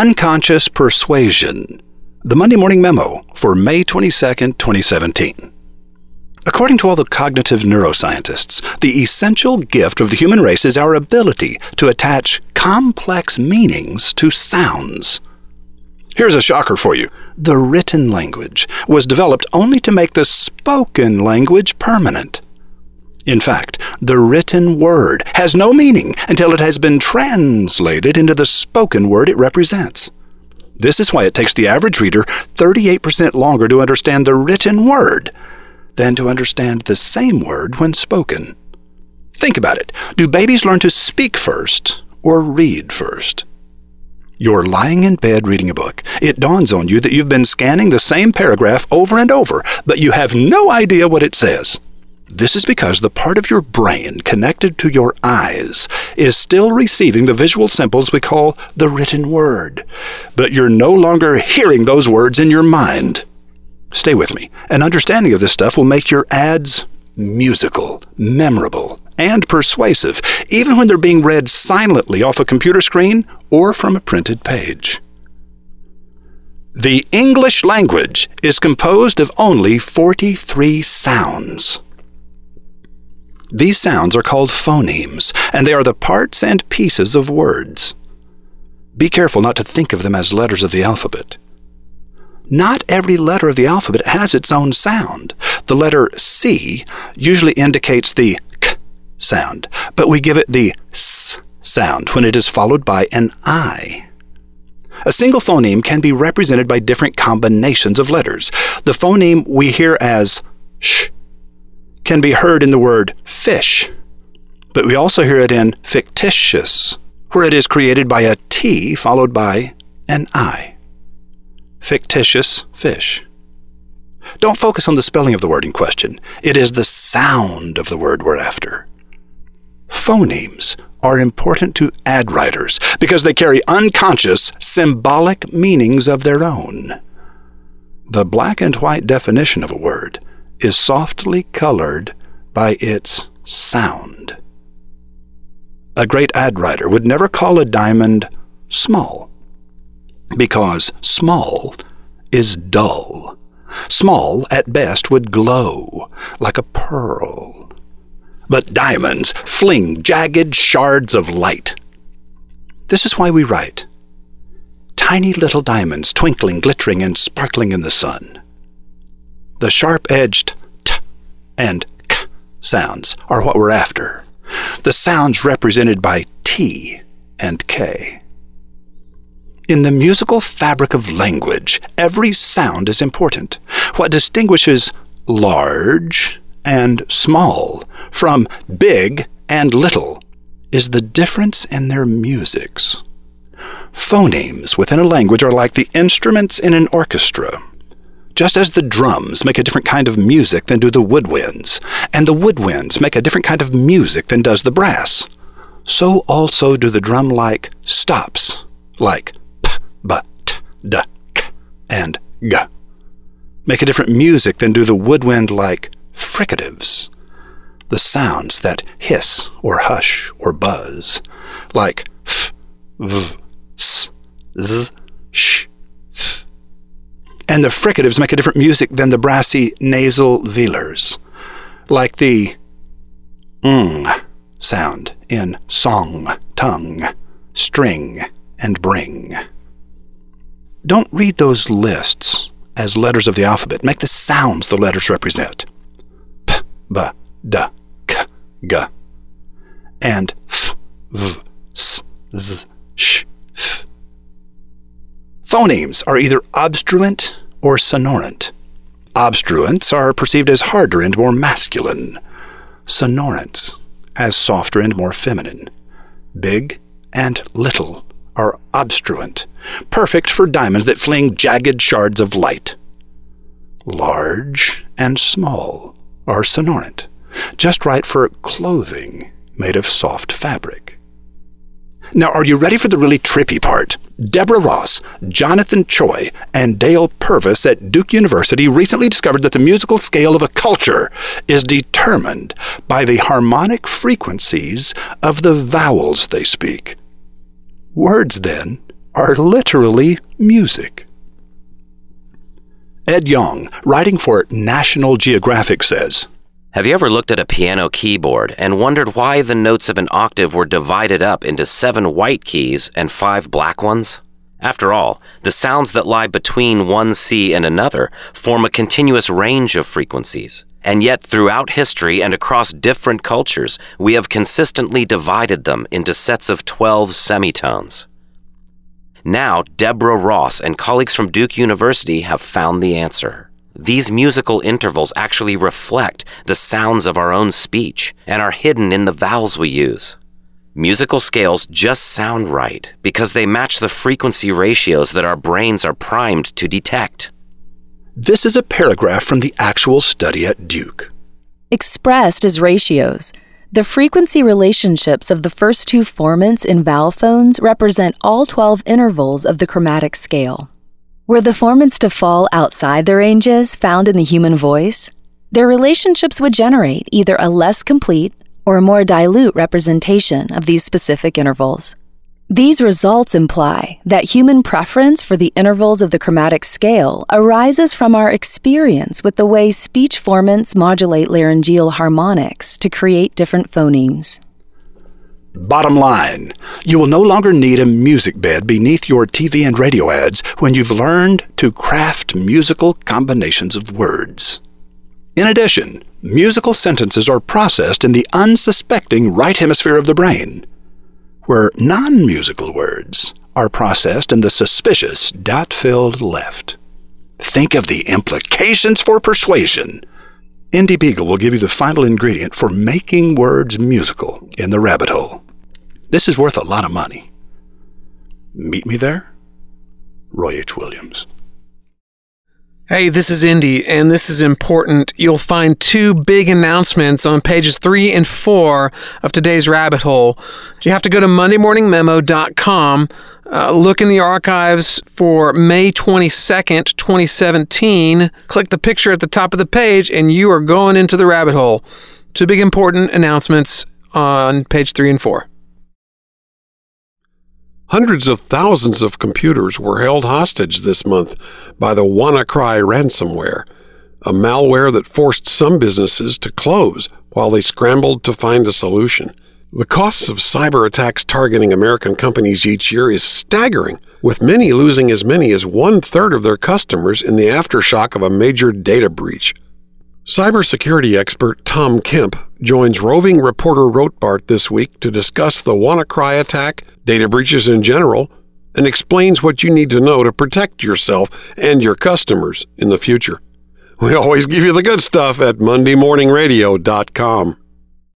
Unconscious Persuasion, the Monday Morning Memo for May 22nd, 2017. According to all the cognitive neuroscientists, the essential gift of the human race is our ability to attach complex meanings to sounds. Here's a shocker for you. The written language was developed only to make the spoken language permanent. In fact, the written word has no meaning until it has been translated into the spoken word it represents. This is why it takes the average reader 38% longer to understand the written word than to understand the same word when spoken. Think about it. Do babies learn to speak first or read first? You're lying in bed reading a book. It dawns on you that you've been scanning the same paragraph over and over, but you have no idea what it says. This is because the part of your brain connected to your eyes is still receiving the visual symbols we call the written word, but you're no longer hearing those words in your mind. Stay with me. An understanding of this stuff will make your ads musical, memorable, and persuasive, even when they're being read silently off a computer screen or from a printed page. The English language is composed of only 43 sounds. These sounds are called phonemes, and they are the parts and pieces of words. Be careful not to think of them as letters of the alphabet. Not every letter of the alphabet has its own sound. The letter C usually indicates the k sound, but we give it the s sound when it is followed by an I. A single phoneme can be represented by different combinations of letters. The phoneme we hear as sh can be heard in the word fish, but we also hear it in fictitious, where it is created by a T followed by an I. Fictitious fish. Don't focus on the spelling of the word in question. It is the sound of the word we're after. Phonemes are important to ad writers because they carry unconscious, symbolic meanings of their own. The black and white definition of a word is softly colored by its sound. A great ad writer would never call a diamond small, because small is dull. Small, at best, would glow like a pearl. But diamonds fling jagged shards of light. This is why we write. Tiny little diamonds twinkling, glittering, and sparkling in the sun. The sharp-edged t and k sounds are what we're after. The sounds represented by t and k. In the musical fabric of language, every sound is important. What distinguishes large and small from big and little is the difference in their musics. Phonemes within a language are like the instruments in an orchestra. Just as the drums make a different kind of music than do the woodwinds, and the woodwinds make a different kind of music than does the brass, so also do the drum like stops, like p, b, t, d, k, and g, make a different music than do the woodwind like fricatives, the sounds that hiss or hush or buzz, like f, v, s, z, sh, and the fricatives make a different music than the brassy nasal velars, like the ng sound in song, tongue, string, and bring. Don't read those lists as letters of the alphabet. Make the sounds the letters represent. P, b, d, k, g, and f, v, s, z, sh, th. Phonemes are either obstruent or sonorant. Obstruents are perceived as harder and more masculine, sonorants as softer and more feminine. Big and little are obstruent, perfect for diamonds that fling jagged shards of light. Large and small are sonorant, just right for clothing made of soft fabric. Now, are you ready for the really trippy part? Deborah Ross, Jonathan Choi, and Dale Purves at Duke University recently discovered that the musical scale of a culture is determined by the harmonic frequencies of the vowels they speak. Words, then, are literally music. Ed Young, writing for National Geographic, says Have you ever looked at a piano keyboard and wondered why the notes of an octave were divided up into seven white keys and five black ones? After all, the sounds that lie between one C and another form a continuous range of frequencies. And yet, throughout history and across different cultures, we have consistently divided them into sets of 12 semitones. Now, Deborah Ross and colleagues from Duke University have found the answer. These musical intervals actually reflect the sounds of our own speech and are hidden in the vowels we use. Musical scales just sound right because they match the frequency ratios that our brains are primed to detect. This is a paragraph from the actual study at Duke. Expressed as ratios, the frequency relationships of the first two formants in vowel phones represent all 12 intervals of the chromatic scale. Were the formants to fall outside the ranges found in the human voice, their relationships would generate either a less complete or a more dilute representation of these specific intervals. These results imply that human preference for the intervals of the chromatic scale arises from our experience with the way speech formants modulate laryngeal harmonics to create different phonemes. Bottom line, you will no longer need a music bed beneath your TV and radio ads when you've learned to craft musical combinations of words. In addition, musical sentences are processed in the unsuspecting right hemisphere of the brain where non musical words are processed in the suspicious dot filled left. Think of the implications for persuasion. Indy Beagle will give you the final ingredient for making words musical in the rabbit hole. This is worth a lot of money. Meet me there, Roy H. Williams. Hey, this is Indy, and this is important. You'll find two big announcements on pages three and four of today's rabbit hole. You have to go to MondayMorningMemo.com, uh, look in the archives for May 22nd, 2017, click the picture at the top of the page, and you are going into the rabbit hole. Two big important announcements on page three and four. Hundreds of thousands of computers were held hostage this month by the WannaCry ransomware, a malware that forced some businesses to close while they scrambled to find a solution. The costs of cyber attacks targeting American companies each year is staggering, with many losing as many as one third of their customers in the aftershock of a major data breach. Cybersecurity expert Tom Kemp joins roving reporter Rotbart this week to discuss the WannaCry attack, data breaches in general, and explains what you need to know to protect yourself and your customers in the future. We always give you the good stuff at MondayMorningRadio.com.